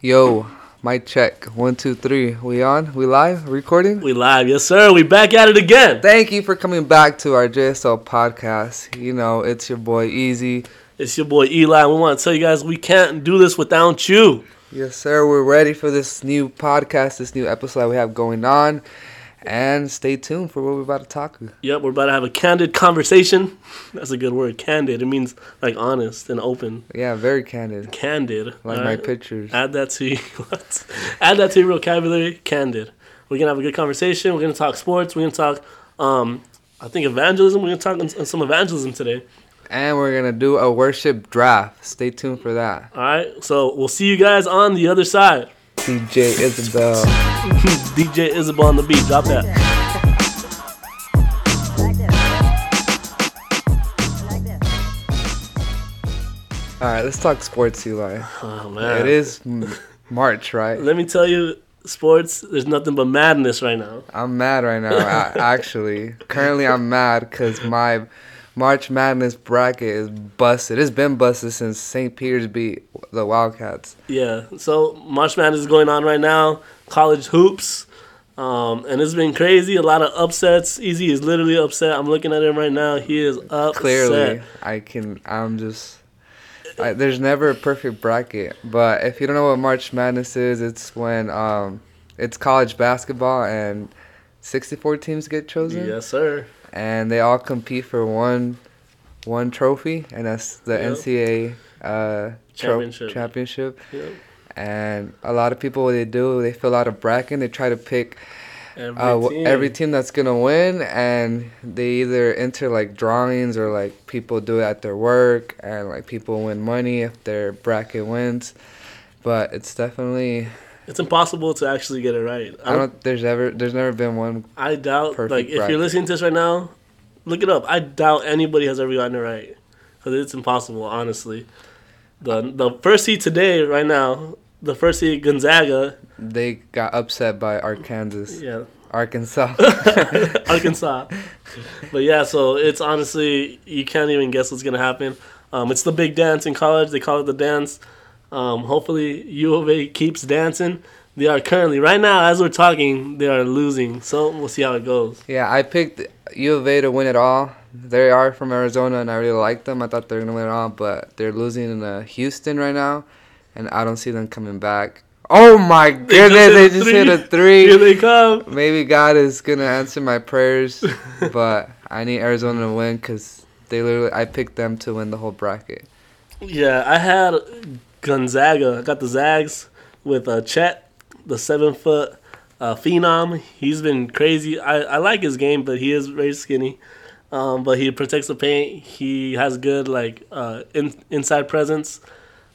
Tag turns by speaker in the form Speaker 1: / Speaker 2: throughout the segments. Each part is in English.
Speaker 1: Yo, mic check. One, two, three. We on? We live? Recording?
Speaker 2: We live, yes sir. We back at it again.
Speaker 1: Thank you for coming back to our JSL podcast. You know, it's your boy Easy.
Speaker 2: It's your boy Eli. We want to tell you guys we can't do this without you.
Speaker 1: Yes, sir. We're ready for this new podcast, this new episode that we have going on. And stay tuned for what we're about to talk.
Speaker 2: Yep, we're about to have a candid conversation. That's a good word, candid. It means like honest and open.
Speaker 1: Yeah, very candid.
Speaker 2: Candid.
Speaker 1: Like
Speaker 2: all
Speaker 1: my
Speaker 2: right?
Speaker 1: pictures.
Speaker 2: Add that to add that to your vocabulary. Candid. We're gonna have a good conversation. We're gonna talk sports. We're gonna talk, um, I think evangelism. We're gonna talk some evangelism today.
Speaker 1: And we're going to do a worship draft. Stay tuned for that.
Speaker 2: All right. So we'll see you guys on the other side.
Speaker 1: DJ Isabel.
Speaker 2: DJ Isabel on the beat. Drop that.
Speaker 1: All right, let's talk sports, Eli.
Speaker 2: Oh man.
Speaker 1: It is March, right?
Speaker 2: Let me tell you, sports. There's nothing but madness right now.
Speaker 1: I'm mad right now. I, actually, currently I'm mad because my March Madness bracket is busted. It's been busted since St. Peter's beat the Wildcats.
Speaker 2: Yeah. So March Madness is going on right now. College hoops. Um, and it's been crazy. A lot of upsets. Easy is literally upset. I'm looking at him right now. He is upset.
Speaker 1: Clearly, I can. I'm just. I, there's never a perfect bracket, but if you don't know what March Madness is, it's when um, it's college basketball and 64 teams get chosen.
Speaker 2: Yes, sir.
Speaker 1: And they all compete for one one trophy, and that's the
Speaker 2: Yep.
Speaker 1: NCAA uh, tro-
Speaker 2: Championship.
Speaker 1: championship.
Speaker 2: Yep.
Speaker 1: And a lot of people, what they do, they fill out a bracket. They try to pick
Speaker 2: Every,
Speaker 1: uh,
Speaker 2: team.
Speaker 1: every team that's gonna win, and they either enter like drawings or like people do it at their work, and like people win money if their bracket wins. But it's definitely
Speaker 2: It's impossible to actually get it right.
Speaker 1: I don't. There's ever there's never been one.
Speaker 2: I doubt.
Speaker 1: Perfect
Speaker 2: like, if
Speaker 1: bracket.
Speaker 2: you're listening to this right now, look it up. I doubt anybody has ever gotten it right because it's impossible. Honestly, the the first seed today, right now, the first seed Gonzaga.
Speaker 1: They got upset by Arkansas.
Speaker 2: Yeah,
Speaker 1: Arkansas.
Speaker 2: Arkansas. but yeah, so it's honestly you can't even guess what's gonna happen. Um, it's the big dance in college. They call it the dance. Um, hopefully U of A keeps dancing. They are currently right now as we're talking, they are losing. So we'll see how it goes.
Speaker 1: Yeah, I picked U of A to win it all. They are from Arizona, and I really like them. I thought they were gonna win it all, but they're losing in uh, Houston right now, and I don't see them coming back. Oh my goodness! They just hit a three.
Speaker 2: Here they come.
Speaker 1: Maybe God is gonna answer my prayers, but I need Arizona to win because they literally. I picked them to win the whole bracket.
Speaker 2: Yeah, I had Gonzaga. I got the Zags with uh, Chet, the seven foot uh, phenom. He's been crazy. I, I like his game, but he is very skinny. Um, but he protects the paint. He has good like uh, in, inside presence.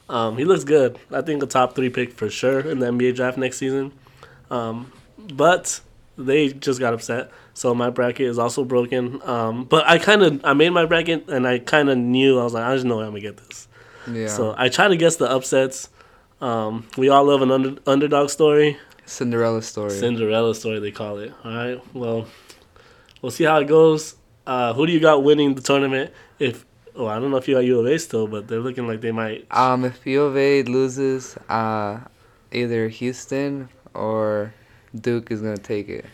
Speaker 2: Um, he looks good. I think a top three pick for sure in the NBA draft next season. Um, but they just got upset, so my bracket is also broken. Um, but I kind of I made my bracket and I kind of knew I was like I just know I'm gonna get this.
Speaker 1: Yeah.
Speaker 2: So I try to guess the upsets. Um, we all love an under, underdog story,
Speaker 1: Cinderella story.
Speaker 2: Cinderella story they call it. All right, well, we'll see how it goes. Uh, who do you got winning the tournament? If well, I don't know if you got U of A still, but they're looking like they might.
Speaker 1: um, if U of A loses, uh, either Houston or Duke is gonna take it.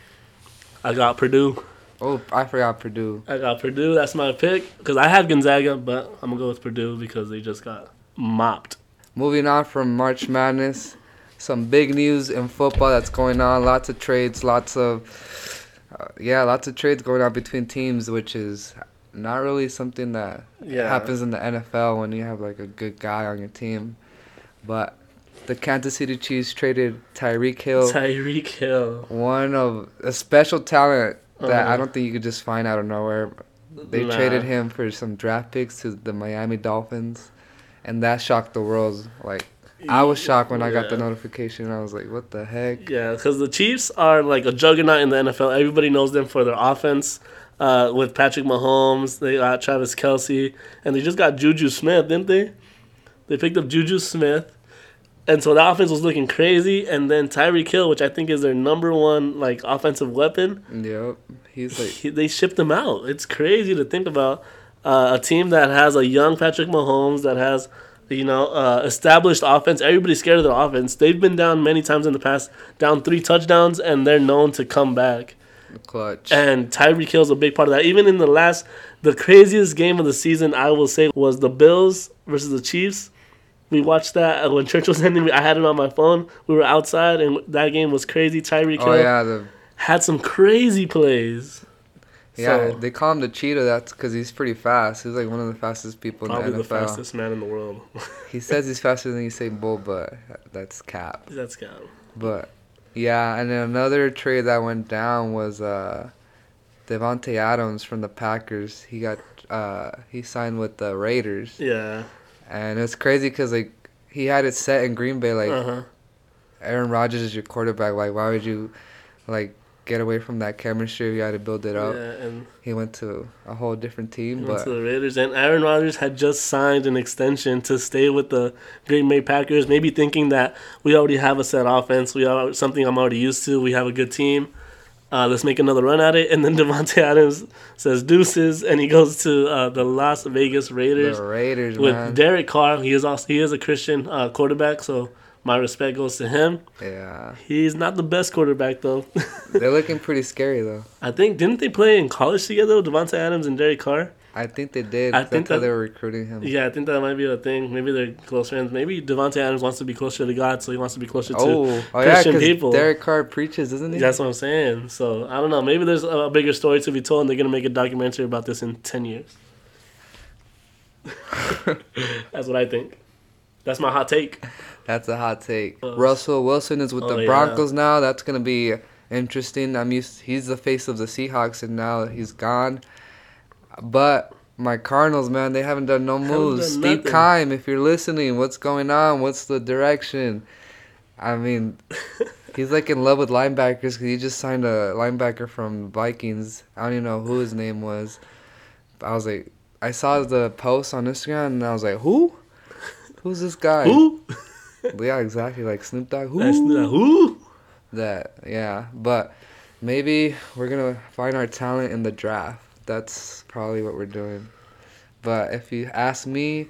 Speaker 2: I got Purdue.
Speaker 1: Oh, I forgot Purdue.
Speaker 2: I got Purdue. That's my pick because I had Gonzaga, but I'm gonna go with Purdue because they just got mopped.
Speaker 1: Moving on from March Madness, some big news in football that's going on. Lots of trades, lots of uh, yeah, lots of trades going on between teams, which is not really something that
Speaker 2: Yeah.
Speaker 1: happens in the NFL when you have like a good guy on your team. But the Kansas City Chiefs traded Tyreek Hill,
Speaker 2: Tyreek Hill.
Speaker 1: one of a special talent that
Speaker 2: Uh-huh.
Speaker 1: I don't think you could just find out of nowhere. They
Speaker 2: Nah.
Speaker 1: traded him for some draft picks to the Miami Dolphins, and that shocked the world. Like I was shocked when I got the notification. I was like, "What the heck?"
Speaker 2: Yeah, because the Chiefs are like a juggernaut in the NFL. Everybody knows them for their offense. Uh, with Patrick Mahomes, they got Travis Kelce, and they just got Juju Smith, didn't they? They picked up Juju Smith, and so the offense was looking crazy. And then Tyreek Hill, which I think is their number one like offensive weapon,
Speaker 1: Yep, he's like,
Speaker 2: he, they shipped him out. It's crazy to think about uh, a team that has a young Patrick Mahomes that has You know, uh, established offense. Everybody's scared of their offense. They've been down many times in the past, down three touchdowns, and they're known to come back.
Speaker 1: Clutch.
Speaker 2: And Tyreek Hill's a big part of that. Even in the last, the craziest game of the season, I will say, was the Bills versus the Chiefs. We watched that uh, when church was ending. I had it on my phone. We were outside, and that game was crazy. Tyreek
Speaker 1: oh
Speaker 2: Hill
Speaker 1: yeah, the
Speaker 2: had some crazy plays.
Speaker 1: yeah
Speaker 2: So-
Speaker 1: they call him the cheetah. That's because he's pretty fast. He's like one of the fastest people in
Speaker 2: Probably
Speaker 1: the
Speaker 2: the fastest man in the world.
Speaker 1: He says he's faster than Usain Bolt, but that's cap.
Speaker 2: That's cap.
Speaker 1: But yeah, and then another trade that went down was uh Davante Adams from the Packers. He got uh he signed with the Raiders,
Speaker 2: yeah.
Speaker 1: And it's crazy because like he had it set in Green Bay. Like
Speaker 2: uh huh.
Speaker 1: Aaron Rodgers is your quarterback. Like why would you like get away from that chemistry? You had to build it up.
Speaker 2: Yeah, and
Speaker 1: He went to a whole different
Speaker 2: he
Speaker 1: team,
Speaker 2: went
Speaker 1: but
Speaker 2: to the Raiders, and Aaron Rodgers had just signed an extension to stay with the Green Bay Packers. Maybe thinking that we already have a set offense, we are something I'm already used to. We have a good team. Uh, let's make another run at it. And then Davante Adams says deuces, and he goes to uh, the Las Vegas Raiders.
Speaker 1: the Raiders,
Speaker 2: with
Speaker 1: man.
Speaker 2: Derek Carr. He is also he is a Christian uh, quarterback, so my respect goes to him.
Speaker 1: yeah,
Speaker 2: He's not the best quarterback though.
Speaker 1: they're looking pretty scary though.
Speaker 2: I think didn't they play in college together, Davante Adams and Derek Carr?
Speaker 1: I think they did.
Speaker 2: I think that-
Speaker 1: they were recruiting him.
Speaker 2: Yeah, I think that might be a thing. Maybe they're close friends. Maybe Davante Adams wants to be closer to God, so he wants to be closer to.
Speaker 1: Oh, oh yeah,
Speaker 2: Christian
Speaker 1: because
Speaker 2: people.
Speaker 1: Derek Carr preaches, isn't he?
Speaker 2: That's what I'm saying. So I don't know. Maybe there's a bigger story to be told, and they're gonna make a documentary about this in ten years. That's what I think. That's my hot take.
Speaker 1: That's a hot take. Russell Wilson is with
Speaker 2: oh,
Speaker 1: the
Speaker 2: yeah.
Speaker 1: Broncos now. That's gonna be interesting. I'm used. He's the face of the Seahawks, and now he's gone. But my Cardinals, man, they haven't done no moves.
Speaker 2: done
Speaker 1: Steve. Keim, if you're listening, what's going on? What's the direction? I mean, he's like in love with linebackers because he just signed a linebacker from Vikings. I don't even know who his name was. I was like, I saw the post on Instagram, and I was like, who? Who's this guy?
Speaker 2: Who?
Speaker 1: Yeah, exactly. Like Snoop Dogg. Who?
Speaker 2: That's the who?
Speaker 1: That. Yeah, but maybe we're gonna find our talent in the draft. That's probably what we're doing. But if you ask me,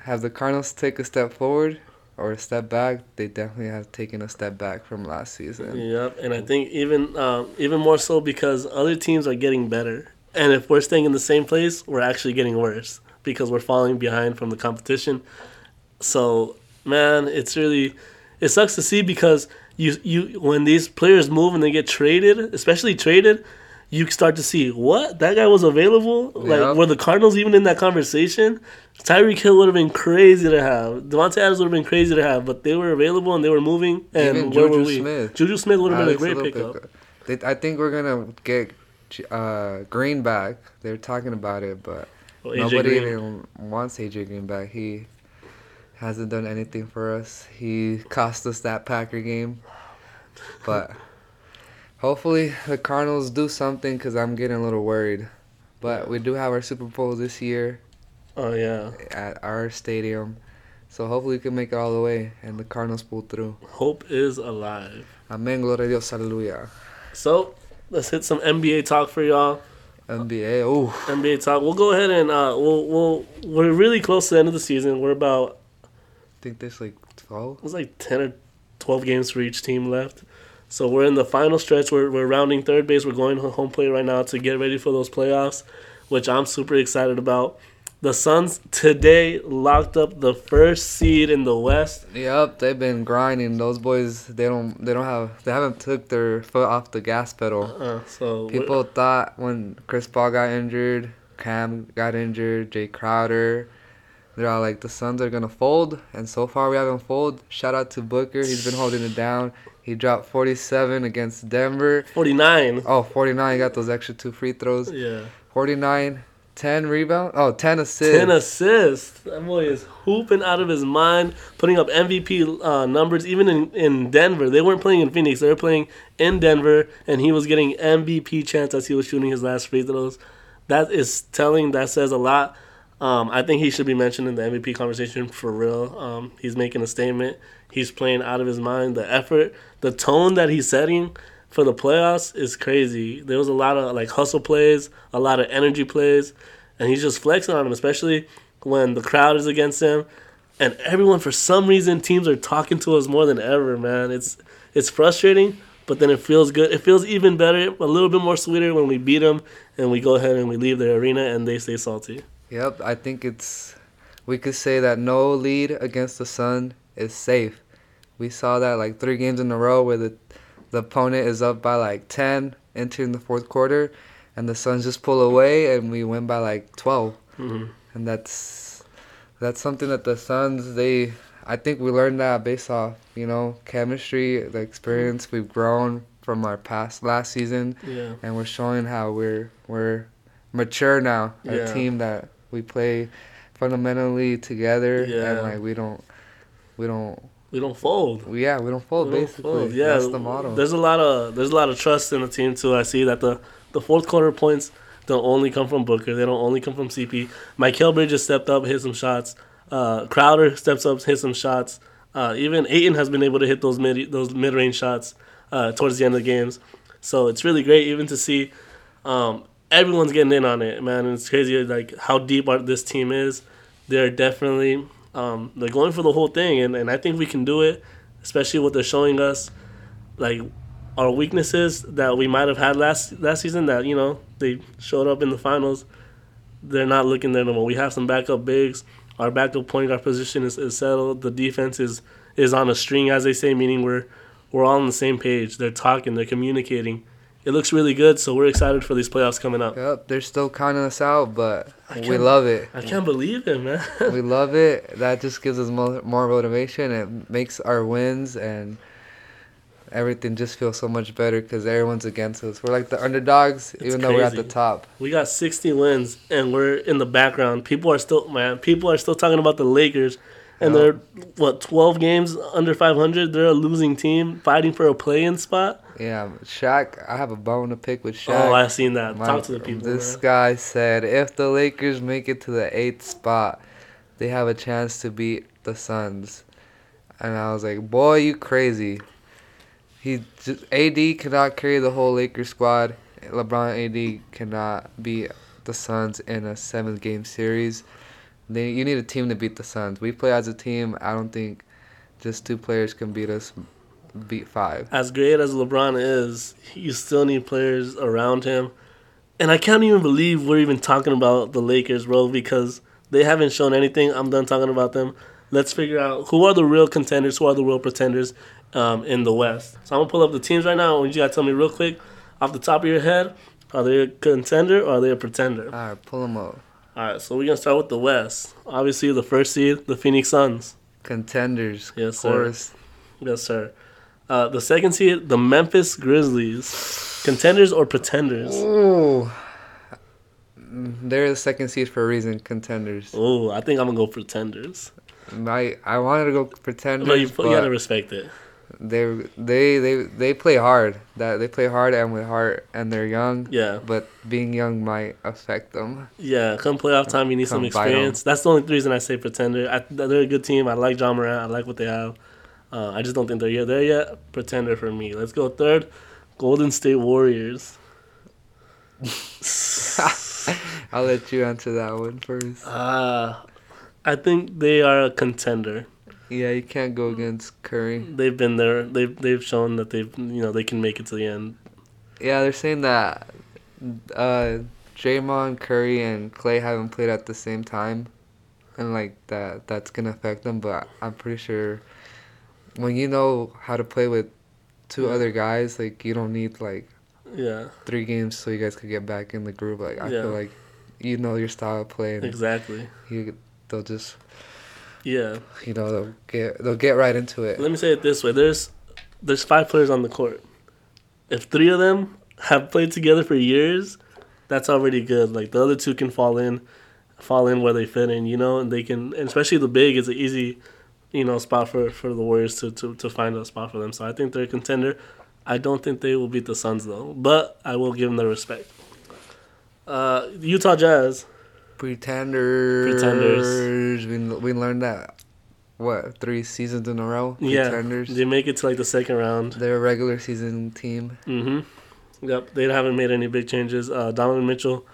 Speaker 1: have the Cardinals take a step forward or a step back? They definitely have taken a step back from last season.
Speaker 2: Yep, and I think even um, even more so because other teams are getting better, and if we're staying in the same place, we're actually getting worse because we're falling behind from the competition. So, man, it's really it sucks to see because you you when these players move and they get traded, especially traded, you start to see what that guy was available. Like
Speaker 1: Yep.
Speaker 2: were the Cardinals even in that conversation? Tyreek Hill would have been crazy to have. Davante Adams would have been crazy to have, but they were available and they were moving. And
Speaker 1: Even
Speaker 2: where were
Speaker 1: Juju
Speaker 2: we?
Speaker 1: Smith.
Speaker 2: Juju Smith would have been a great pickup.
Speaker 1: They, I think we're gonna get uh, Green back. They're talking about it, but
Speaker 2: Well,
Speaker 1: nobody
Speaker 2: Green.
Speaker 1: even wants AJ Green back. He hasn't done anything for us. He cost us that Packer game, but hopefully the Cardinals do something because I'm getting a little worried. But we do have our Super Bowl this year
Speaker 2: Oh yeah.
Speaker 1: at our stadium, so hopefully we can make it all the way and the Cardinals pull through.
Speaker 2: Hope is alive.
Speaker 1: Amen, gloria a Dios, hallelujah.
Speaker 2: So let's hit some NBA talk for y'all.
Speaker 1: NBA, oh.
Speaker 2: NBA talk. We'll go ahead and uh, we'll we'll we're really close to the end of the season. We're about I
Speaker 1: think there's like 12.
Speaker 2: it was like ten or twelve games for each team left. So we're in the final stretch. We're we're rounding third base. We're going home plate right now to get ready for those playoffs, which I'm super excited about. The Suns today locked up the first seed in the West.
Speaker 1: Yep, they've been grinding. Those boys, they don't, they don't have, they haven't took their foot off the gas pedal.
Speaker 2: Uh, so
Speaker 1: People thought when Chris Paul got injured, Cam got injured, Jae Crowder, they're all like the Suns are gonna fold, and so far we haven't fold. Shout out to Booker, he's been holding it down. He dropped 47 against Denver.
Speaker 2: 49.
Speaker 1: Oh, 49, he got those extra two free throws.
Speaker 2: Yeah.
Speaker 1: 49, 10 rebound. Oh, 10 assists.
Speaker 2: 10 assists. That boy is hooping out of his mind, putting up MVP uh, numbers. Even in, in Denver, they weren't playing in Phoenix. They were playing in Denver, and he was getting MVP chance as he was shooting his last free throws. That is telling. That says a lot. Um, I think he should be mentioned in the MVP conversation for real. Um, he's making a statement. He's playing out of his mind. The effort, the tone that he's setting for the playoffs is crazy. There was a lot of like hustle plays, a lot of energy plays, and he's just flexing on them, especially when the crowd is against him. and everyone for some reason teams are talking to us more than ever, man. It's it's frustrating, but then it feels good. It feels even better, a little bit more sweeter when we beat them and we go ahead and we leave their arena and they stay salty.
Speaker 1: Yep, I think it's we could say that no lead against the Sun is safe. We saw that like three games in a row where the the opponent is up by like ten entering the fourth quarter, and the Suns just pull away and we win by like 12
Speaker 2: hmm
Speaker 1: and that's that's something that the Suns they I think we learned that based off you know chemistry, the experience we've grown from our past last season,
Speaker 2: Yeah.
Speaker 1: and we're showing how we're we're mature now. A team that we play fundamentally together,
Speaker 2: Yeah.
Speaker 1: and like we don't we don't
Speaker 2: We don't fold.
Speaker 1: yeah we don't fold
Speaker 2: We don't
Speaker 1: basically.
Speaker 2: fold. Yeah,
Speaker 1: that's the motto.
Speaker 2: There's a lot of there's a lot of trust in the team too. I see that the the fourth quarter points don't only come from Booker. They don't only come from CP. Mikal Bridges stepped up, hit some shots. Uh, Crowder steps up, hit some shots. Uh, even Ayton has been able to hit those mid those mid range shots uh, towards the end of the games. So it's really great even to see um, everyone's getting in on it, man. And it's crazy like how deep our, this team is. They're definitely um, they're going for the whole thing, and, and I think we can do it, especially what they're showing us, like our weaknesses that we might have had last last season. That you know they showed up in the finals. They're not looking there no more. We have some backup bigs. Our backup point guard position is, is settled. The defense is is on a string, as they say, meaning we're we're all on the same page. They're talking, they're communicating. It looks really good, so we're excited for these playoffs coming up.
Speaker 1: Yep, they're still counting us out, but we love it.
Speaker 2: I can't believe it, man.
Speaker 1: we love it. That just gives us more, more motivation. It makes our wins and everything just feel so much better because everyone's against us. We're like the underdogs,
Speaker 2: It's
Speaker 1: even though we're at the top.
Speaker 2: We got 60 wins, and we're in the background. People are still, man, people are still talking about the Lakers, and they're, what, 12 games under 500? They're a losing team fighting for a play in spot.
Speaker 1: Yeah, Shaq. I have a bone to pick with Shaq.
Speaker 2: Oh, I've seen that.
Speaker 1: My-
Speaker 2: Talk to the people.
Speaker 1: This
Speaker 2: man.
Speaker 1: guy said if the Lakers make it to the eighth spot, they have a chance to beat the Suns. And I was like, boy, you crazy. He just, AD cannot carry the whole Lakers squad. LeBron AD cannot beat the Suns in a seven game series. They you need a team to beat the Suns. We play as a team. I don't think just two players can beat us. Beat five.
Speaker 2: As great as LeBron is, you still need players around him. And I can't even believe we're even talking about the Lakers, bro, because they haven't shown anything. I'm done talking about them. Let's figure out who are the real contenders, who are the real pretenders um, in the West. So I'm going to pull up the teams right now, and you got to tell me real quick, off the top of your head, are they a contender or are they a pretender?
Speaker 1: All right, pull them up.
Speaker 2: All right, so we're going to start with the West. Obviously, the first seed, the Phoenix Suns.
Speaker 1: Contenders.
Speaker 2: Yes, sir. Yes, sir. Uh, the second seed, the Memphis Grizzlies. Contenders or pretenders?
Speaker 1: Ooh. They're the second seed for a reason, contenders.
Speaker 2: Oh, I think I'm gonna go pretenders.
Speaker 1: I I wanted to go pretenders,
Speaker 2: But you, you gotta respect it.
Speaker 1: they they they they play hard. That they play hard and with heart, and they're young.
Speaker 2: Yeah,
Speaker 1: But being young might affect them.
Speaker 2: yeah. Come playoff time, you need some
Speaker 1: Come 'em.
Speaker 2: experience. That's the only reason I say pretender. I, they're a good team. I like Ja Morant. I like what they have. Uh, I just don't think they're yet there yet. Pretender for me. Let's go third. Golden State Warriors.
Speaker 1: I'll let you answer that one first.
Speaker 2: Uh, I think they are a contender.
Speaker 1: Yeah, you can't go against Curry.
Speaker 2: They've been there. They've they've shown that they've you know they can make it to the end.
Speaker 1: Yeah, they're saying that uh, Draymond, Curry, and Clay haven't played at the same time, and like that that's gonna affect them. But I'm pretty sure when you know how to play with two other guys, like you don't need like
Speaker 2: Yeah,
Speaker 1: three games so you guys could get back in the groove. Like I
Speaker 2: Yeah.
Speaker 1: feel like you know your style of play,
Speaker 2: exactly.
Speaker 1: you, they'll just
Speaker 2: Yeah.
Speaker 1: you know they'll get they'll get right into it.
Speaker 2: Let me say it this way: there's there's five players on the court. If three of them have played together for years, that's already good. Like the other two can fall in, fall in where they fit in, you know, and they can. And especially the big is an easy, you know, spot for for the Warriors to to to find a spot for them. So I think they're a contender. I don't think they will beat the Suns though, but I will give them the respect. Uh, Utah Jazz.
Speaker 1: Pretenders.
Speaker 2: Pretenders.
Speaker 1: We we learned that what three seasons in a row.
Speaker 2: Yeah,
Speaker 1: Pretenders.
Speaker 2: they make it to like the second round.
Speaker 1: They're a regular season team.
Speaker 2: Mm-hmm. Yep, they haven't made any big changes. Uh, Donovan Mitchell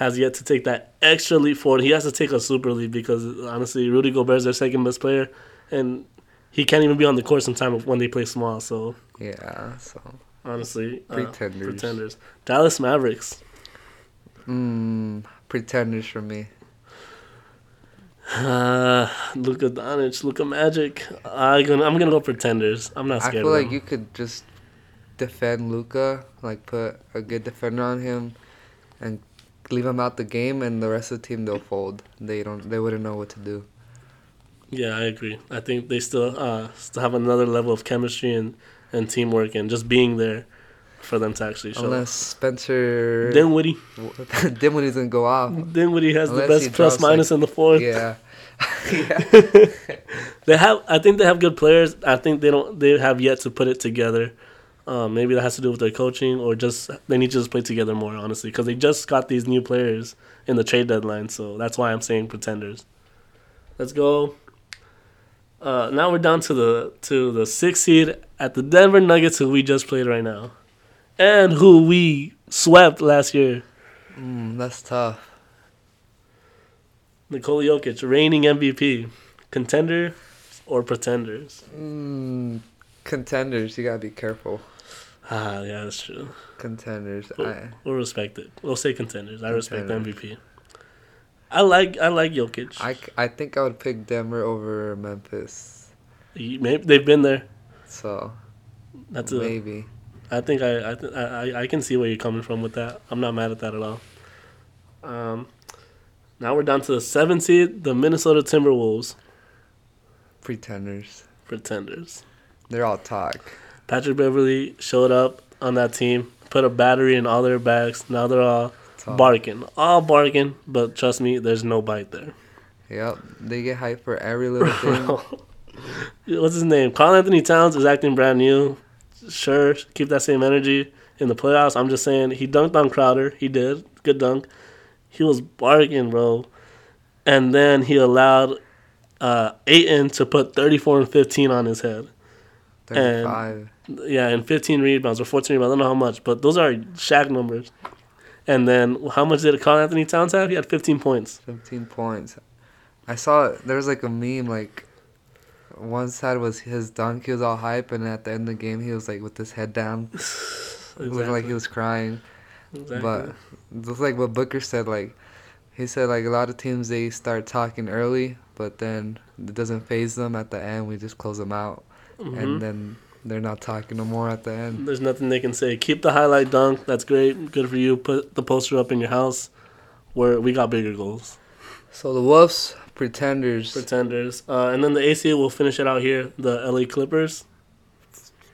Speaker 2: has yet to take that extra leap forward. He has to take a super leap because honestly, Rudy Gobert is their second best player, and he can't even be on the court sometimes when they play small. So
Speaker 1: Yeah. So
Speaker 2: honestly, uh,
Speaker 1: Pretenders.
Speaker 2: pretenders. Dallas Mavericks.
Speaker 1: mm, pretenders for me.
Speaker 2: Uh, Luka Doncic, Luka Magic. I gonna, I'm gonna go pretenders. I'm not
Speaker 1: I
Speaker 2: scared.
Speaker 1: feel
Speaker 2: of
Speaker 1: like you could just defend Luka, like put a good defender on him, and leave them out the game, and the rest of the team they'll fold. They don't. They wouldn't know what to do.
Speaker 2: Yeah, I agree. I think they still uh still have another level of chemistry and, and teamwork and just being there for them to actually show.
Speaker 1: Unless Spencer
Speaker 2: Dinwiddie,
Speaker 1: Dinwiddie doesn't go off.
Speaker 2: Dinwiddie has
Speaker 1: Unless
Speaker 2: the best plus
Speaker 1: like-
Speaker 2: minus in the fourth.
Speaker 1: Yeah. yeah.
Speaker 2: They have. I think they have good players. I think they don't. They have yet to put it together. Um, maybe that has to do with their coaching, or just they need to just play together more. Honestly, because they just got these new players in the trade deadline, so that's why I'm saying pretenders. Let's go. Uh, now we're down to the to the sixth seed at the Denver Nuggets, who we just played right now, and who we swept last year.
Speaker 1: Mm, that's tough.
Speaker 2: Nikola Jokic, reigning MVP, contender or pretenders.
Speaker 1: Mm, contenders, you gotta be careful.
Speaker 2: Ah, yeah, that's true.
Speaker 1: Contenders.
Speaker 2: We'll,
Speaker 1: I,
Speaker 2: we'll respect it. We'll say contenders. I respect the MVP. I like I like Jokic.
Speaker 1: I, I think I would pick Denver over Memphis.
Speaker 2: He- maybe they've been there.
Speaker 1: So
Speaker 2: That's a.
Speaker 1: maybe.
Speaker 2: I think I I, th- I I- I can see where you're coming from with that. I'm not mad at that at all. Um, now we're down to the seventh seed, the Minnesota Timberwolves,
Speaker 1: Pretenders.
Speaker 2: pretenders.
Speaker 1: They're all talk.
Speaker 2: Patrick Beverley showed up on that team, put a battery in all their bags. Now they're all barking, all barking. But trust me, there's no bite there.
Speaker 1: Yep. They get hyped for every little thing.
Speaker 2: What's his name? Karl-Anthony Towns is acting brand new. Sure, keep that same energy in the playoffs. I'm just saying he dunked on Crowder. He did good dunk. He was barking, bro, and then he allowed uh, Ayton to put 34 and 15 on his head.
Speaker 1: 35.
Speaker 2: Yeah, and 15 rebounds or 14 rebounds. I don't know how much, but those are Shaq numbers. And then how much did Karl-Anthony Towns have? He had 15 points.
Speaker 1: 15 points. I saw there was like a meme like one side was his dunk, he was all hype, and at the end of the game he was like with his head down, it looked like he was crying.
Speaker 2: Exactly.
Speaker 1: But just like what Booker said, like he said, like a lot of teams they start talking early, but then it doesn't phase them at the end. We just close them out,
Speaker 2: Mhm.
Speaker 1: and then they're not talking no more at the end.
Speaker 2: There's nothing they can say. Keep the highlight dunk. That's great. Good for you. Put the poster up in your house. Where we got bigger goals.
Speaker 1: So the Wolves, pretenders,
Speaker 2: Pretenders. Uh, and then the ACA will finish it out here. The LA Clippers.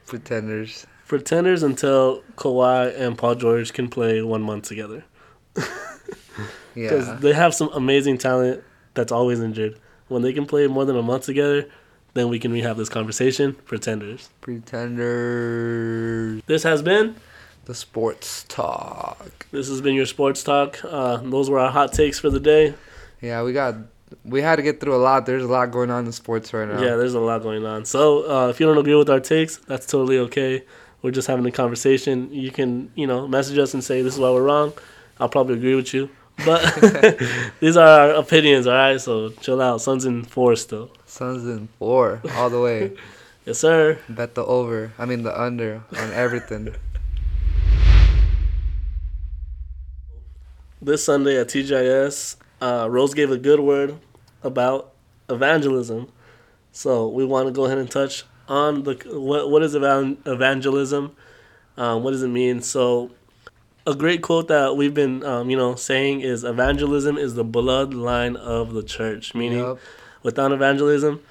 Speaker 1: pretenders.
Speaker 2: Pretenders until Kawhi and Paul George can play one month together.
Speaker 1: yeah.
Speaker 2: Because they have some amazing talent that's always injured. When they can play more than a month together, then we can rehab this conversation. Pretenders.
Speaker 1: pretenders.
Speaker 2: This has been.
Speaker 1: The sports talk.
Speaker 2: This has been your sports talk. Uh, those were our hot takes for the day.
Speaker 1: Yeah, we got. We had to get through a lot. There's a lot going on in sports right now.
Speaker 2: Yeah, there's a lot going on. So uh, if you don't agree with our takes, that's totally okay. We're just having a conversation. You can, you know, message us and say this is why we're wrong. I'll probably agree with you, but these are our opinions. All right, so chill out. Suns in four still.
Speaker 1: Suns in four all the way.
Speaker 2: Yes, sir.
Speaker 1: Bet the over. I mean the under on everything.
Speaker 2: This Sunday at TGIS, uh, Rose gave a good word about evangelism. So we want to go ahead and touch on the what what is evan- evangelism? Um, what does it mean? So a great quote that we've been um, you know saying is evangelism is the bloodline of the church. Meaning,
Speaker 1: Yup.
Speaker 2: Without evangelism,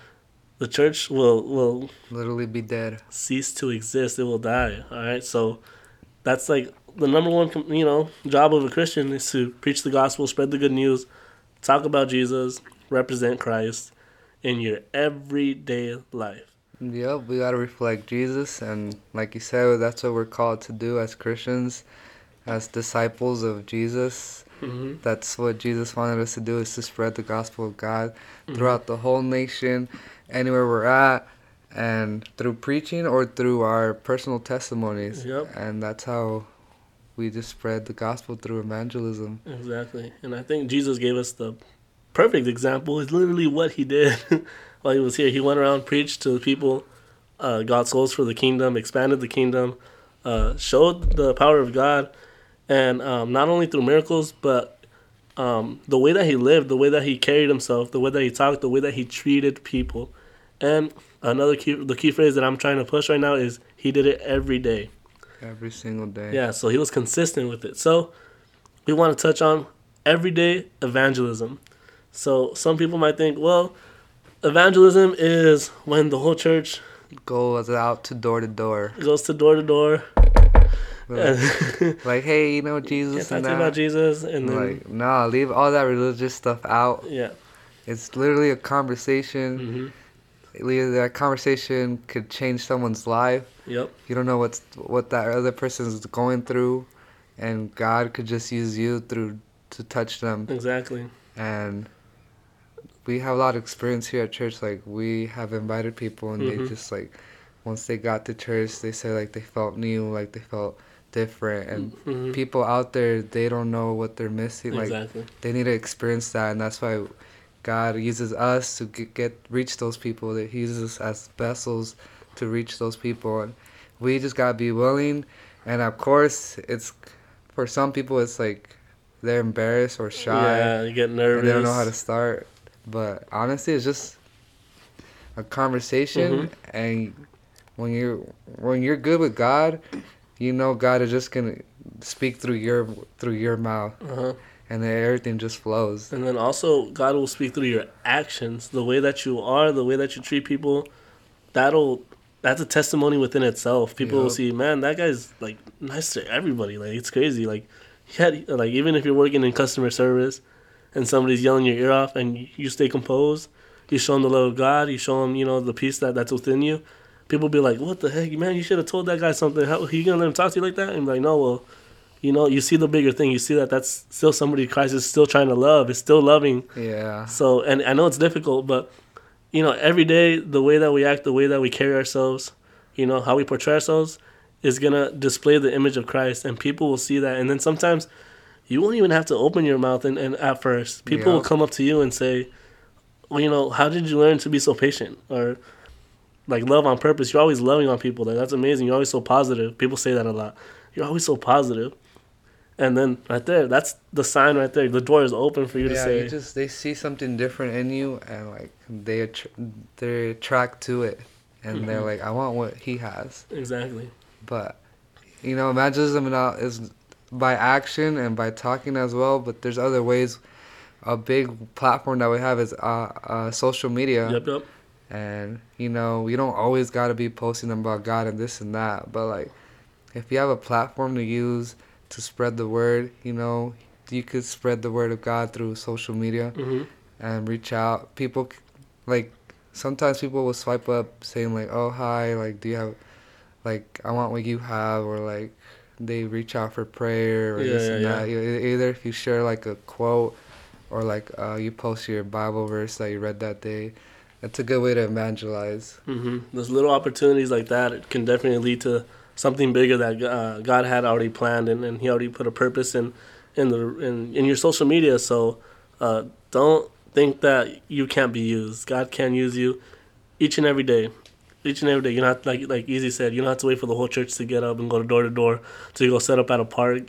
Speaker 2: the church will will
Speaker 1: Literally be dead.
Speaker 2: cease to exist. It will die. All right. So that's like the number one, you know, job of a Christian is to preach the gospel, spread the good news, talk about Jesus, represent Christ in your everyday life.
Speaker 1: Yep, we gotta reflect Jesus, and like you said, that's what we're called to do as Christians, as disciples of Jesus.
Speaker 2: Mm-hmm.
Speaker 1: That's what Jesus wanted us to do: is to spread the gospel of God
Speaker 2: Mm-hmm.
Speaker 1: throughout the whole nation, anywhere we're at, and through preaching or through our personal testimonies.
Speaker 2: Yep.
Speaker 1: And that's how we just spread the gospel through evangelism.
Speaker 2: Exactly. And I think Jesus gave us the perfect example. It's literally what he did while he was here. He went around, preached to the people, uh, got souls for the kingdom, expanded the kingdom, uh, showed the power of God, and um, not only through miracles, but um, the way that he lived, the way that he carried himself, the way that he talked, the way that he treated people. And another key, the key phrase that I'm trying to push right now is he did it every day.
Speaker 1: Every single day.
Speaker 2: Yeah, so he was consistent with it. So we want to touch on everyday evangelism. So some people might think, well, evangelism is when the whole church
Speaker 1: Goes out to door to door.
Speaker 2: goes to door to door.
Speaker 1: Like, like, hey, you know Jesus and
Speaker 2: you about. Jesus, and then
Speaker 1: Like, nah, leave all that religious stuff out.
Speaker 2: yeah,
Speaker 1: It's literally a conversation.
Speaker 2: hmm
Speaker 1: That conversation could change someone's life.
Speaker 2: yep,
Speaker 1: You don't know what's what that other person is going through, and God could just use you through to touch them.
Speaker 2: exactly,
Speaker 1: And we have a lot of experience here at church. Like we have invited people, and
Speaker 2: Mhm.
Speaker 1: they just like once they got to church, they said like they felt new, like they felt different. And
Speaker 2: hmm
Speaker 1: people out there, they don't know what they're missing. Like
Speaker 2: exactly,
Speaker 1: they need to experience that, and that's why God uses us to get, get reach those people. That He uses us as vessels to reach those people, and we just gotta be willing. And of course, it's for some people, it's like they're embarrassed or shy,
Speaker 2: yeah, you get
Speaker 1: and
Speaker 2: nervous.
Speaker 1: they don't know how to start. But honestly, it's just a conversation, and when you're when you're good with God, you know God is just gonna speak through your through your mouth
Speaker 2: Uh-huh.
Speaker 1: and then everything just flows.
Speaker 2: And then also, God will speak through your actions, the way that you are, the way that you treat people. That'll that's a testimony within itself. People will see, man, that guy's like nice to everybody. Like it's crazy. Like had like even if you're working in customer service, and somebody's yelling your ear off, and you stay composed, you show them the love of God, you show them you know the peace that that's within you. People be like, what the heck, man? You should have told that guy something. How he gonna let him talk to you like that? And be like, no, well. You know, you see the bigger thing. You see that that's still somebody Christ is still trying to love. Is still loving
Speaker 1: Yeah.
Speaker 2: so, and I know it's difficult, but you know, every day the way that we act, the way that we carry ourselves, you know, how we portray ourselves is gonna display the image of Christ, and people will see that. And then sometimes you won't even have to open your mouth, and, and at first, people will come up to you and say, "Well, you know, how did you learn to be so patient?" or like love on purpose. You're always loving on people. Like that's amazing. You're always so positive. People say that a lot. You're always so positive. And then right there, that's the sign right there. The door is open for you to
Speaker 1: yeah,
Speaker 2: say,
Speaker 1: you just they see something different in you, and like they attr- they attract to it, and they're
Speaker 2: Mhm.
Speaker 1: like, I want what he has.
Speaker 2: exactly.
Speaker 1: But you know, evangelism now is by action and by talking as well. But there's other ways. A big platform that we have is uh, uh, social media.
Speaker 2: Yep, yep.
Speaker 1: And you know, you don't always got to be posting about God and this and that, but like if you have a platform to use to spread the word, you know, you could spread the word of God through social media
Speaker 2: hmm
Speaker 1: and reach out. People like sometimes people will swipe up saying like, "Oh, hi, like do you have like I want what you have," or like they reach out for prayer or
Speaker 2: Yeah,
Speaker 1: this
Speaker 2: yeah,
Speaker 1: and
Speaker 2: yeah.
Speaker 1: that. Either if you share like a quote or like uh, you post your Bible verse that you read that day. It's a good way to evangelize.
Speaker 2: hmm Those little opportunities like that it can definitely lead to something bigger that uh, God had already planned, and, and He already put a purpose in in the in, in your social media. So uh, don't think that you can't be used. God can use you each and every day. Each and every day, you don't like like Easy said, you don't have to wait for the whole church to get up and go door to door to go set up at a park.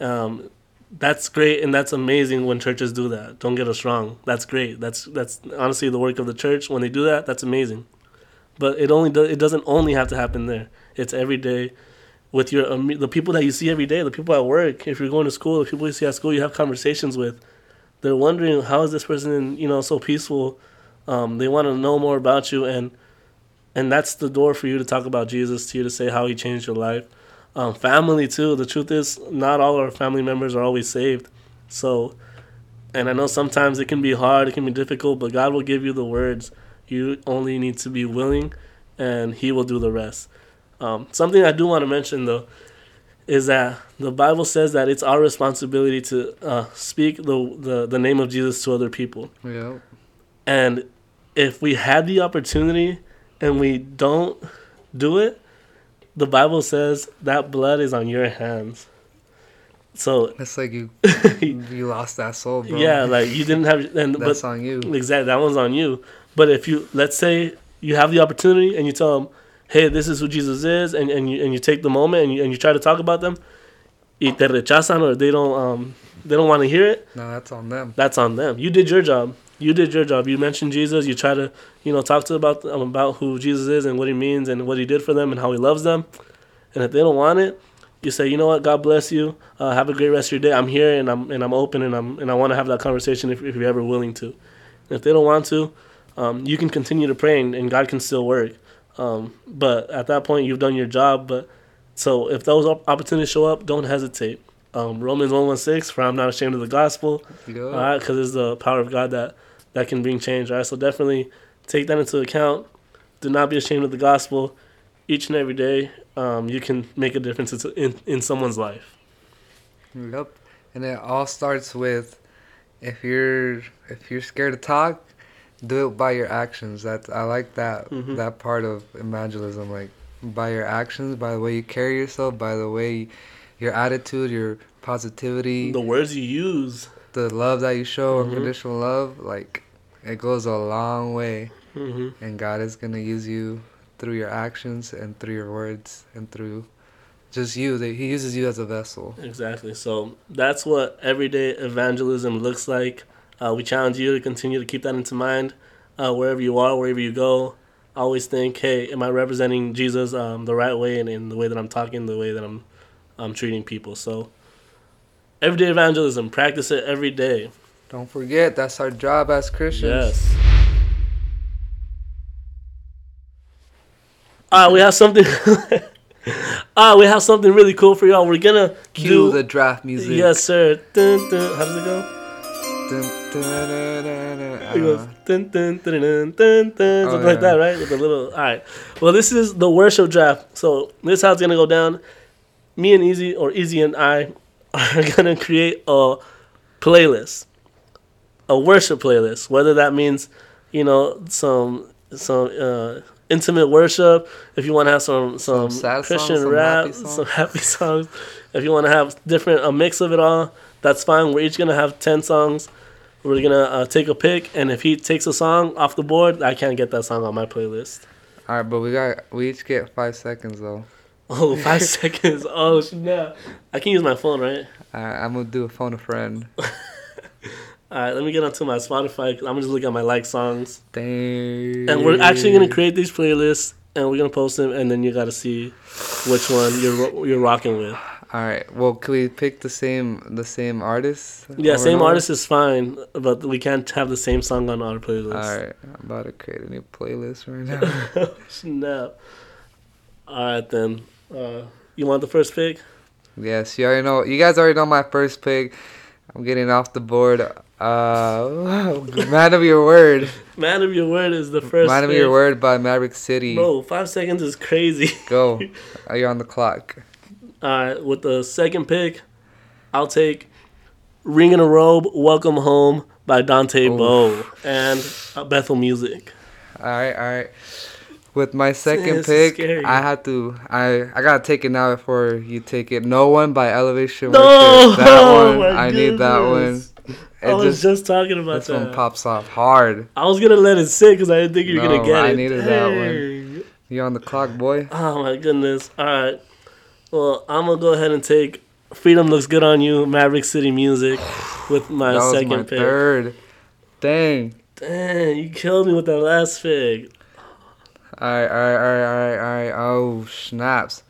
Speaker 2: Um, that's great and that's amazing when churches do that. Don't get us wrong. That's great. That's that's honestly the work of the church. When they do that, that's amazing. But it only do, it doesn't only have to happen there. It's every day with your um, the people that you see every day, the people at work. If you're going to school, the people you see at school, you have conversations with. They're wondering how is this person you know so peaceful. Um, they want to know more about you and and that's the door for you to talk about Jesus to you to say how he changed your life. Um, family too. The truth is, not all our family members are always saved. So, and I know sometimes it can be hard, it can be difficult, but God will give you the words. You only need to be willing, and He will do the rest. Um, something I do want to mention though is that the Bible says that it's our responsibility to uh, speak the, the the name of Jesus to other people.
Speaker 1: Yeah.
Speaker 2: And if we had the opportunity and we don't do it, the Bible says that blood is on your hands. So
Speaker 1: It's like you you lost that soul, bro.
Speaker 2: yeah, like you didn't have, and
Speaker 1: That's
Speaker 2: but
Speaker 1: on you.
Speaker 2: exactly that one's on you. But if you let's say you have the opportunity and you tell them, hey, this is who Jesus is, and, and you and you take the moment and you, and you try to talk about them, te rechazan or they don't um they don't want to hear it.
Speaker 1: No, that's on them.
Speaker 2: That's on them. You did your job. You did your job. You mentioned Jesus. You try to you know talk to about um, about who Jesus is and what he means and what he did for them and how he loves them. And if they don't want it, you say, you know what, God bless you. Uh, have a great rest of your day. I'm here and I'm and I'm open and I'm and I want to have that conversation if, if you're ever willing to. And if they don't want to, um, you can continue to pray and, and God can still work. Um, but at that point, you've done your job. But so if those opportunities show up, don't hesitate. Um, Romans one one six, for I'm not ashamed of the gospel.
Speaker 1: Yo.
Speaker 2: All right, because it's the power of God that that can bring change. right? so definitely take that into account. Do not be ashamed of the gospel. Each and every day, um, you can make a difference in, in someone's life.
Speaker 1: Yep. And it all starts with if you're if you're scared to talk, do it by your actions. That's I like that
Speaker 2: Mhm.
Speaker 1: that part of evangelism. Like by your actions, by the way you carry yourself, by the way your attitude, your positivity,
Speaker 2: The words you use.
Speaker 1: The love that you show,
Speaker 2: Mhm.
Speaker 1: unconditional love, like it goes a long way.
Speaker 2: hmm
Speaker 1: And God is gonna use you through your actions and through your words and through just you. That He uses you as a vessel.
Speaker 2: Exactly. So that's what everyday evangelism looks like. Uh, we challenge you to continue to keep that into mind uh, wherever you are, wherever you go. Always think, hey, am I representing Jesus um, the right way and in the way that I'm talking, the way that I'm, I'm treating people? So everyday evangelism, practice it every day.
Speaker 1: Don't forget, that's our job as Christians.
Speaker 2: Yes. Ah, we have something. Ah, we have something really cool for y'all. We're gonna
Speaker 1: Cue
Speaker 2: do
Speaker 1: the draft music.
Speaker 2: Yes, sir. Dun, dun. How does it go? It goes
Speaker 1: uh,
Speaker 2: dun, dun, dun, dun, dun, dun, something like
Speaker 1: yeah.
Speaker 2: that, right? With a little. All right. Well, this is the worship draft. So this is how it's gonna go down. Me and Easy, or Easy and I, are gonna create a playlist, a worship playlist. Whether that means, you know, some some uh, intimate worship. If you want to have some some,
Speaker 1: Some sad songs,
Speaker 2: Christian
Speaker 1: some
Speaker 2: rap,
Speaker 1: happy songs.
Speaker 2: some happy songs. If you want to have different a mix of it all, that's fine. We're each gonna have ten songs. We're gonna uh, take a pick, and if he takes a song off the board, I can't get that song on my playlist.
Speaker 1: All right, but we got we each get five seconds though.
Speaker 2: Oh, five seconds. Oh snap! I can use my phone, right?
Speaker 1: I'm gonna do a phone a friend.
Speaker 2: All right, let me get onto my Spotify. 'cause I'm gonna just look at my like songs,
Speaker 1: Dang.
Speaker 2: and we're actually gonna create these playlists, and we're gonna post them, and then you gotta see which one you're you're rocking with.
Speaker 1: All right. Well, can we pick the same the same artist?
Speaker 2: Yeah, same artist is fine, but we can't have the same song on our playlist.
Speaker 1: All right, I'm about to create a new playlist right now.
Speaker 2: Oh, snap. All right then. Uh, you want the first pick?
Speaker 1: yes, you already know. You guys already know my first pick. I'm getting off the board. Uh, Man of Your Word.
Speaker 2: Man of Your Word is the first.
Speaker 1: Man of
Speaker 2: pick.
Speaker 1: Your Word by Maverick City.
Speaker 2: Bro, five seconds is crazy.
Speaker 1: Go. Uh, You're on the clock.
Speaker 2: All right, with the second pick, I'll take "Ring in a Robe, Welcome Home" by Dante
Speaker 1: Oof.
Speaker 2: Bowe and Bethel Music.
Speaker 1: All right, all right. With my second
Speaker 2: This
Speaker 1: pick. I had to. I I gotta take it now before you take it. No one by Elevation
Speaker 2: No!
Speaker 1: That
Speaker 2: Oh
Speaker 1: one, I need that one. It
Speaker 2: I was
Speaker 1: just,
Speaker 2: just talking about that.
Speaker 1: this one pops off hard.
Speaker 2: I was gonna let it sit because I didn't think you were
Speaker 1: No,
Speaker 2: gonna get
Speaker 1: I
Speaker 2: it.
Speaker 1: I needed that one.
Speaker 2: Dang.
Speaker 1: You on the clock, boy?
Speaker 2: Oh my goodness. All right. Well, I'm gonna go ahead and take "Freedom Looks Good on You" Maverick City Music with my
Speaker 1: that was
Speaker 2: second
Speaker 1: my
Speaker 2: pick.
Speaker 1: third. Dang.
Speaker 2: Dang, you killed me with that last pick.
Speaker 1: All right, all right, all right, all right, all right. Oh snaps!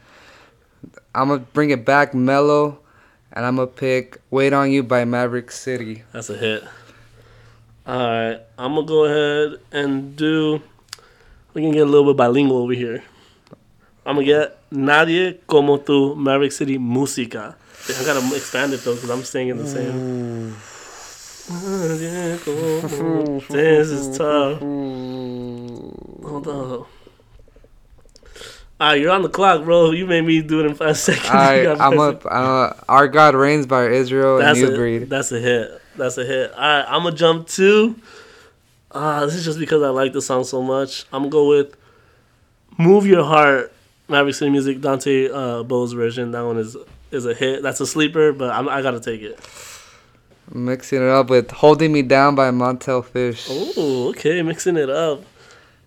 Speaker 1: I'm gonna bring it back mellow, and I'm gonna pick "Wait on You" by Maverick City.
Speaker 2: That's a hit. All right, I'm gonna go ahead and do. We can get a little bit bilingual over here. I'm gonna get Nadie como tu Maverick City Música. I gotta expand it though because I'm staying in the same. This is tough. Hold on. Alright, you're on the clock, bro. You made me do it in five seconds.
Speaker 1: All right,
Speaker 2: You
Speaker 1: I'm up. Uh, Our God Reigns by Israel
Speaker 2: That's
Speaker 1: and New
Speaker 2: a,
Speaker 1: Breed.
Speaker 2: that's a hit. That's a hit. All right, I'm gonna jump to. Ah, this is just because I like the song so much. I'm gonna go with "Move Your Heart," Maverick City Music, Dante uh, Bowe's version. That one is is a hit. That's a sleeper, but I'm, I gotta take it.
Speaker 1: Mixing it up with "Holding Me Down" by Montell Fish.
Speaker 2: Oh, okay, mixing it up.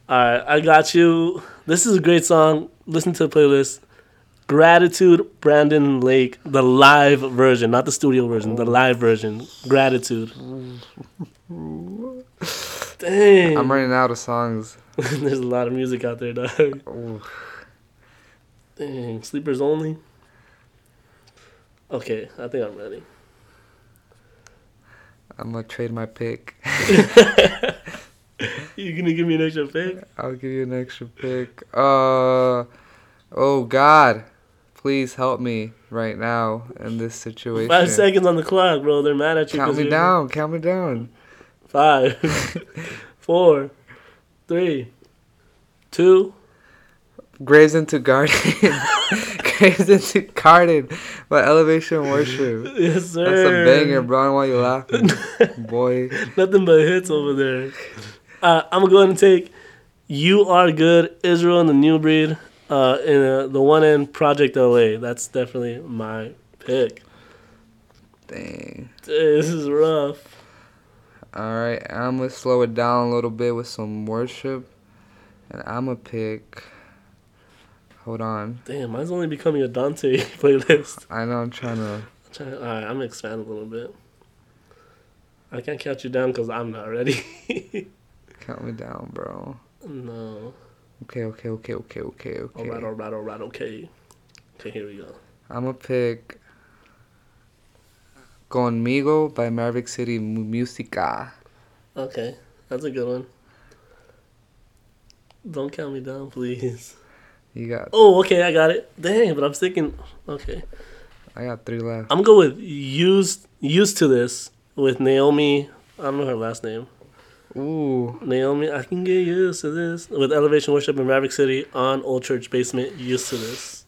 Speaker 2: All right, I got you. This is a great song. Listen to the playlist. Gratitude, Brandon Lake, the live version, not the studio version, the live version. Gratitude. Dang.
Speaker 1: I'm running out of songs.
Speaker 2: There's a lot of music out there, dog. Dang, sleepers only. Okay, I think I'm ready.
Speaker 1: I'm gonna trade my pick.
Speaker 2: You gonna give me an extra pick?
Speaker 1: I'll give you an extra pick. Uh, oh God, please help me right now in this situation.
Speaker 2: Five seconds on the clock, bro. They're mad at you.
Speaker 1: Count me down. Count me down.
Speaker 2: Five, four, three, two.
Speaker 1: Graves into Garden. Graves into Garden by Elevation Worship.
Speaker 2: Yes, sir.
Speaker 1: That's a banger, bro. I don't know why you laughing, boy.
Speaker 2: Nothing but hits over there. Uh, I'm gonna go ahead and take "You Are Good," Israel and the New Breed, uh, in uh, the one in Project LA. That's definitely my pick.
Speaker 1: Dang.
Speaker 2: This is rough.
Speaker 1: All right, I'm gonna slow it down a little bit with some worship, and I'm gonna pick. Hold on.
Speaker 2: Damn, mine's only becoming a Dante playlist.
Speaker 1: I know I'm trying to.
Speaker 2: Try- All right, I'm gonna expand a little bit. I can't count you down because I'm not ready.
Speaker 1: Count me down, bro.
Speaker 2: no.
Speaker 1: Okay, okay, okay, okay, okay, okay.
Speaker 2: All right, all right, all right, okay. Okay, here we go.
Speaker 1: I'm gonna pick Conmigo by Maverick City Musica.
Speaker 2: Okay, that's a good one. Don't count me down, please.
Speaker 1: You got,
Speaker 2: Oh, okay, I got it. Dang, but I'm thinking. Okay,
Speaker 1: I got three left.
Speaker 2: I'm gonna with used used to this with Naomi. I don't know her last name.
Speaker 1: Ooh,
Speaker 2: Naomi, I can get used to this with Elevation Worship in Maverick City on Old Church Basement. Used to this.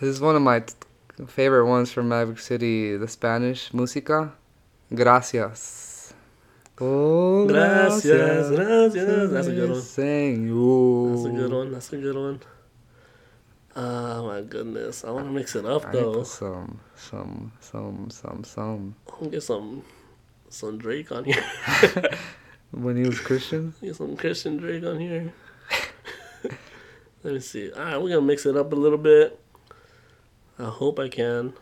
Speaker 1: this is one of my t- favorite ones from Maverick City, the Spanish Musica. Gracias. Oh,
Speaker 2: Gracias, gracias. That's a good one.
Speaker 1: Sing. Ooh.
Speaker 2: That's a good one. That's a good one. Oh my goodness, I want to mix it up
Speaker 1: I need
Speaker 2: though.
Speaker 1: some, some, some, some, some.
Speaker 2: I want to get some, some Drake on here.
Speaker 1: When he was Christian?
Speaker 2: Get some Christian Drake on here. Let me see. All right, we're gonna mix it up a little bit. I hope I can.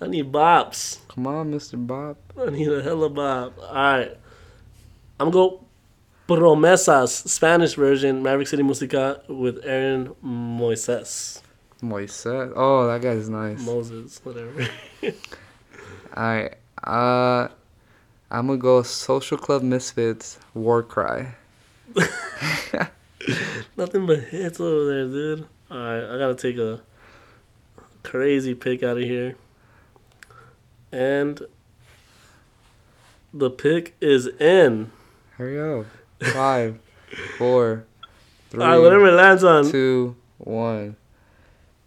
Speaker 2: I need bops.
Speaker 1: Come on, Mr. Bob.
Speaker 2: I need a hella bop. All right, I'm go Promesas Spanish version Maverick City Musica with Aaron Moises
Speaker 1: Moises. Oh, that guy's nice.
Speaker 2: Moses whatever.
Speaker 1: Alright. Uh, I'm gonna go Social Club Misfits War Cry.
Speaker 2: Nothing but hits over there, dude. Alright, I gotta take a crazy pick out of here. And the pick is in.
Speaker 1: Hurry up. Five, four, three,
Speaker 2: Alright, whatever it lands on.
Speaker 1: two, one.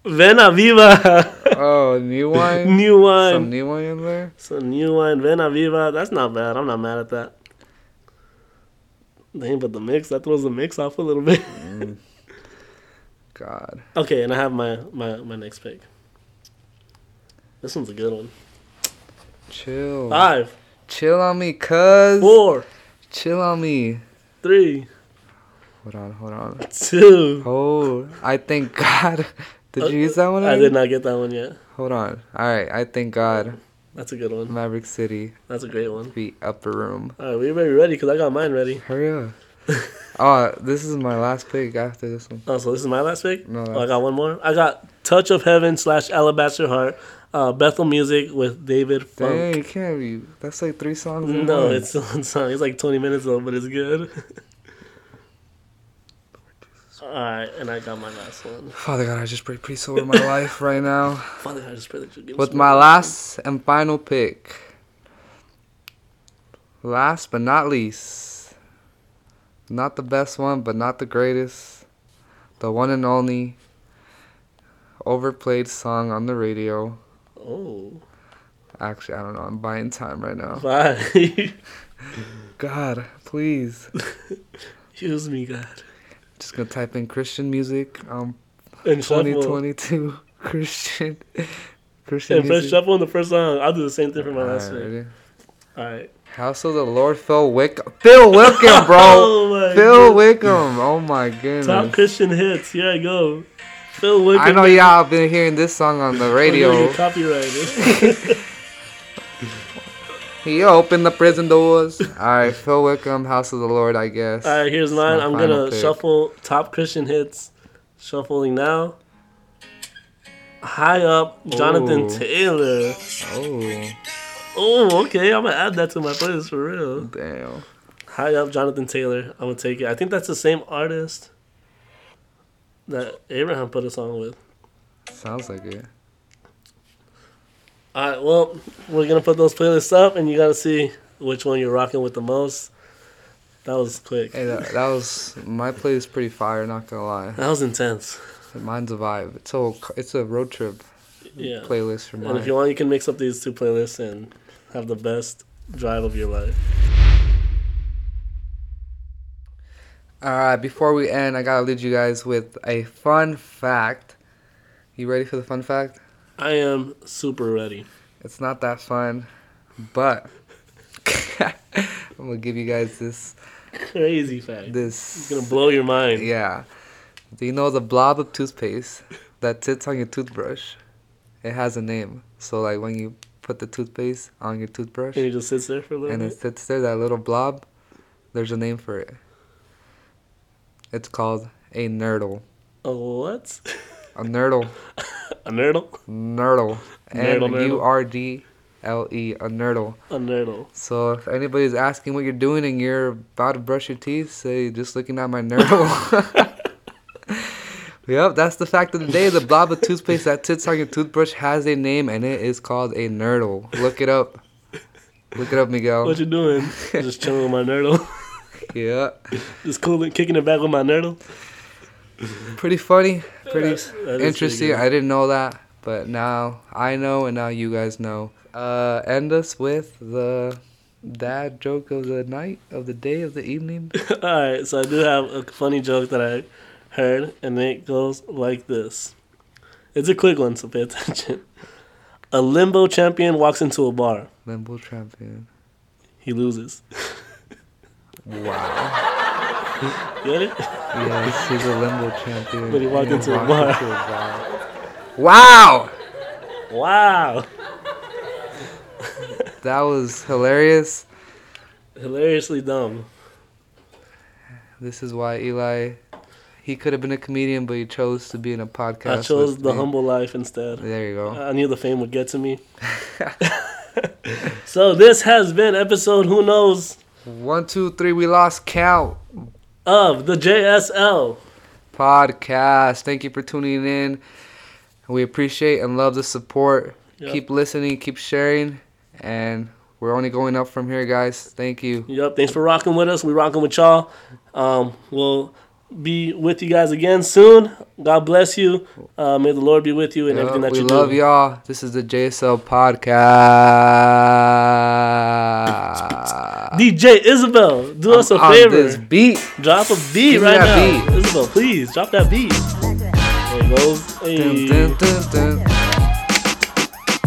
Speaker 2: Vena Viva!
Speaker 1: Oh, new wine?
Speaker 2: new
Speaker 1: one.
Speaker 2: Some
Speaker 1: new wine in there?
Speaker 2: Some new wine. Vena Viva. That's not bad. I'm not mad at that. Dang, but the mix, that throws the mix off a little bit.
Speaker 1: Mm. God.
Speaker 2: okay, and I have my, my, my next pick. This one's a good one.
Speaker 1: Chill.
Speaker 2: Five,
Speaker 1: Chill on me, cuz.
Speaker 2: four,
Speaker 1: Chill on me.
Speaker 2: Three,
Speaker 1: Hold on, hold on.
Speaker 2: two.
Speaker 1: Oh, I thank God. Did you use that one?
Speaker 2: I did not get that one yet.
Speaker 1: Hold on. Alright, I thank God.
Speaker 2: That's a good one.
Speaker 1: Maverick City,
Speaker 2: That's a great one.
Speaker 1: the upper room.
Speaker 2: All right, we better be ready because I got mine ready.
Speaker 1: Hurry up. oh, this is my last pick after this one.
Speaker 2: Oh, so this is my last pick?
Speaker 1: No,
Speaker 2: Oh, I got one more. I got Touch of Heaven slash Alabaster Heart, uh, Bethel Music with David Funk.
Speaker 1: Dang, you can't be. That's like three songs. In
Speaker 2: No,
Speaker 1: one.
Speaker 2: it's one song. It's like 20 minutes though, but it's good. Alright, and I got my last one.
Speaker 1: Father God, I just pray peace over my life right now.
Speaker 2: Father, God, I just pray that you give
Speaker 1: With my last and final pick. Last but not least. Not the best one, but not the greatest. The one and only overplayed song on the radio.
Speaker 2: Oh,
Speaker 1: Actually, I don't know. I'm buying time right now.
Speaker 2: five.
Speaker 1: God, please.
Speaker 2: Use me, God.
Speaker 1: Just gonna type in Christian music. Um,
Speaker 2: And shuffle.
Speaker 1: 2022 Christian Christian
Speaker 2: And press shuffle on the first song. I'll do the same thing for my
Speaker 1: Alright,
Speaker 2: last pick.
Speaker 1: ready?
Speaker 2: All right.
Speaker 1: House of the Lord, Phil Wickham. Phil Wickham, bro.
Speaker 2: Oh
Speaker 1: Phil
Speaker 2: goodness.
Speaker 1: Wickham. Oh my goodness. Top.
Speaker 2: Christian hits. Here I go. Phil Wickham.
Speaker 1: I know y'all been hearing this song on the radio.
Speaker 2: copyrighted.
Speaker 1: He opened the prison doors. All right, Phil Wickham, House of the Lord, I guess.
Speaker 2: All right, here's mine. I'm gonna
Speaker 1: pick.
Speaker 2: shuffle top Christian hits. Shuffling now. High up, Jonathan
Speaker 1: Ooh.
Speaker 2: Taylor.
Speaker 1: Oh,
Speaker 2: Oh, okay. I'm gonna add that to my playlist for real.
Speaker 1: damn.
Speaker 2: High up, Jonathan Taylor. I'm gonna take it. I think that's the same artist that Abraham put a song with.
Speaker 1: Sounds like it.
Speaker 2: All right, well, we're gonna put those playlists up, and you gotta see which one you're rocking with the most. That was quick.
Speaker 1: Hey, that, that was my playlist. pretty fire. Not gonna lie,
Speaker 2: That was intense.
Speaker 1: mine's a vibe. It's a it's a road trip
Speaker 2: Yeah.
Speaker 1: playlist for
Speaker 2: And if you want, you can mix up these two playlists and have the best drive of your life.
Speaker 1: All right, before we end, I gotta lead you guys with a fun fact. You ready for the fun fact?
Speaker 2: I am super ready.
Speaker 1: It's not that fun, but I'm gonna give you guys this
Speaker 2: Crazy fact.
Speaker 1: this.
Speaker 2: It's gonna blow your mind.
Speaker 1: Yeah. Do you know the blob of toothpaste that sits on your toothbrush? It has a name. So like when you put the toothpaste on your toothbrush
Speaker 2: And it just sits there for a little
Speaker 1: and it sits there, that little blob, there's a name for it. It's called a nurdle.
Speaker 2: A what?
Speaker 1: A nurdle.
Speaker 2: A nurdle?
Speaker 1: Nurdle.
Speaker 2: Nurdle, nurdle.
Speaker 1: N U R D L E. A nurdle.
Speaker 2: A nurdle.
Speaker 1: So if anybody's asking what you're doing and you're about to brush your teeth, say just looking at my nurdle. yep, that's the fact of the day. The blob of toothpaste that sits on your toothbrush has a name and it is called a nurdle. Look it up. Look it up, Miguel.
Speaker 2: What you doing? just chilling with my nurdle.
Speaker 1: Yeah,
Speaker 2: just cooling, kicking it back with my nurdle.
Speaker 1: pretty funny, pretty
Speaker 2: pretty
Speaker 1: interesting.
Speaker 2: good.
Speaker 1: I didn't know that, but now I know, and now you guys know. Uh, end us with the dad joke of the night, of the day, of the evening.
Speaker 2: Alright, so I do have a funny joke that I heard, and it goes like this. It's a quick one, so pay attention. A limbo champion walks into a bar.
Speaker 1: Limbo champion.
Speaker 2: He loses.
Speaker 1: Wow.
Speaker 2: Get it?
Speaker 1: Yes, he's a limbo champion.
Speaker 2: But he walked
Speaker 1: and
Speaker 2: into a bar.
Speaker 1: into a bar. Wow!
Speaker 2: Wow.
Speaker 1: That was hilarious.
Speaker 2: Hilariously dumb.
Speaker 1: This is why Eli, he could have been a comedian, but he chose to be in a podcast.
Speaker 2: I chose the
Speaker 1: me.
Speaker 2: humble life instead.
Speaker 1: There you go.
Speaker 2: I knew the fame would get to me. so this has been episode Who Knows
Speaker 1: One, two, three, we lost count.
Speaker 2: of the JSL.
Speaker 1: Podcast. Thank you for tuning in. We appreciate and love the support.
Speaker 2: Yep.
Speaker 1: Keep listening, keep sharing, and we're only going up from here, guys. Thank you.
Speaker 2: Yep. Thanks for rocking with us. We rocking with y'all. Um, we'll be with you guys again soon. God bless you. Uh, may the Lord be with you in everything
Speaker 1: Yup,
Speaker 2: that
Speaker 1: we
Speaker 2: you
Speaker 1: love
Speaker 2: do.
Speaker 1: y'all. This is the JSL podcast.
Speaker 2: DJ Isabel, do us a favor.
Speaker 1: this beat.
Speaker 2: Drop a beat
Speaker 1: Give
Speaker 2: right now. Isabel, please drop that beat. There goes. Hey.
Speaker 1: Dun, dun, dun, dun.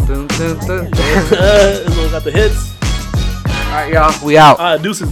Speaker 1: Dun, dun, dun, dun.
Speaker 2: Isabel got the hits.
Speaker 1: All right, y'all. We out.
Speaker 2: All right, deuces.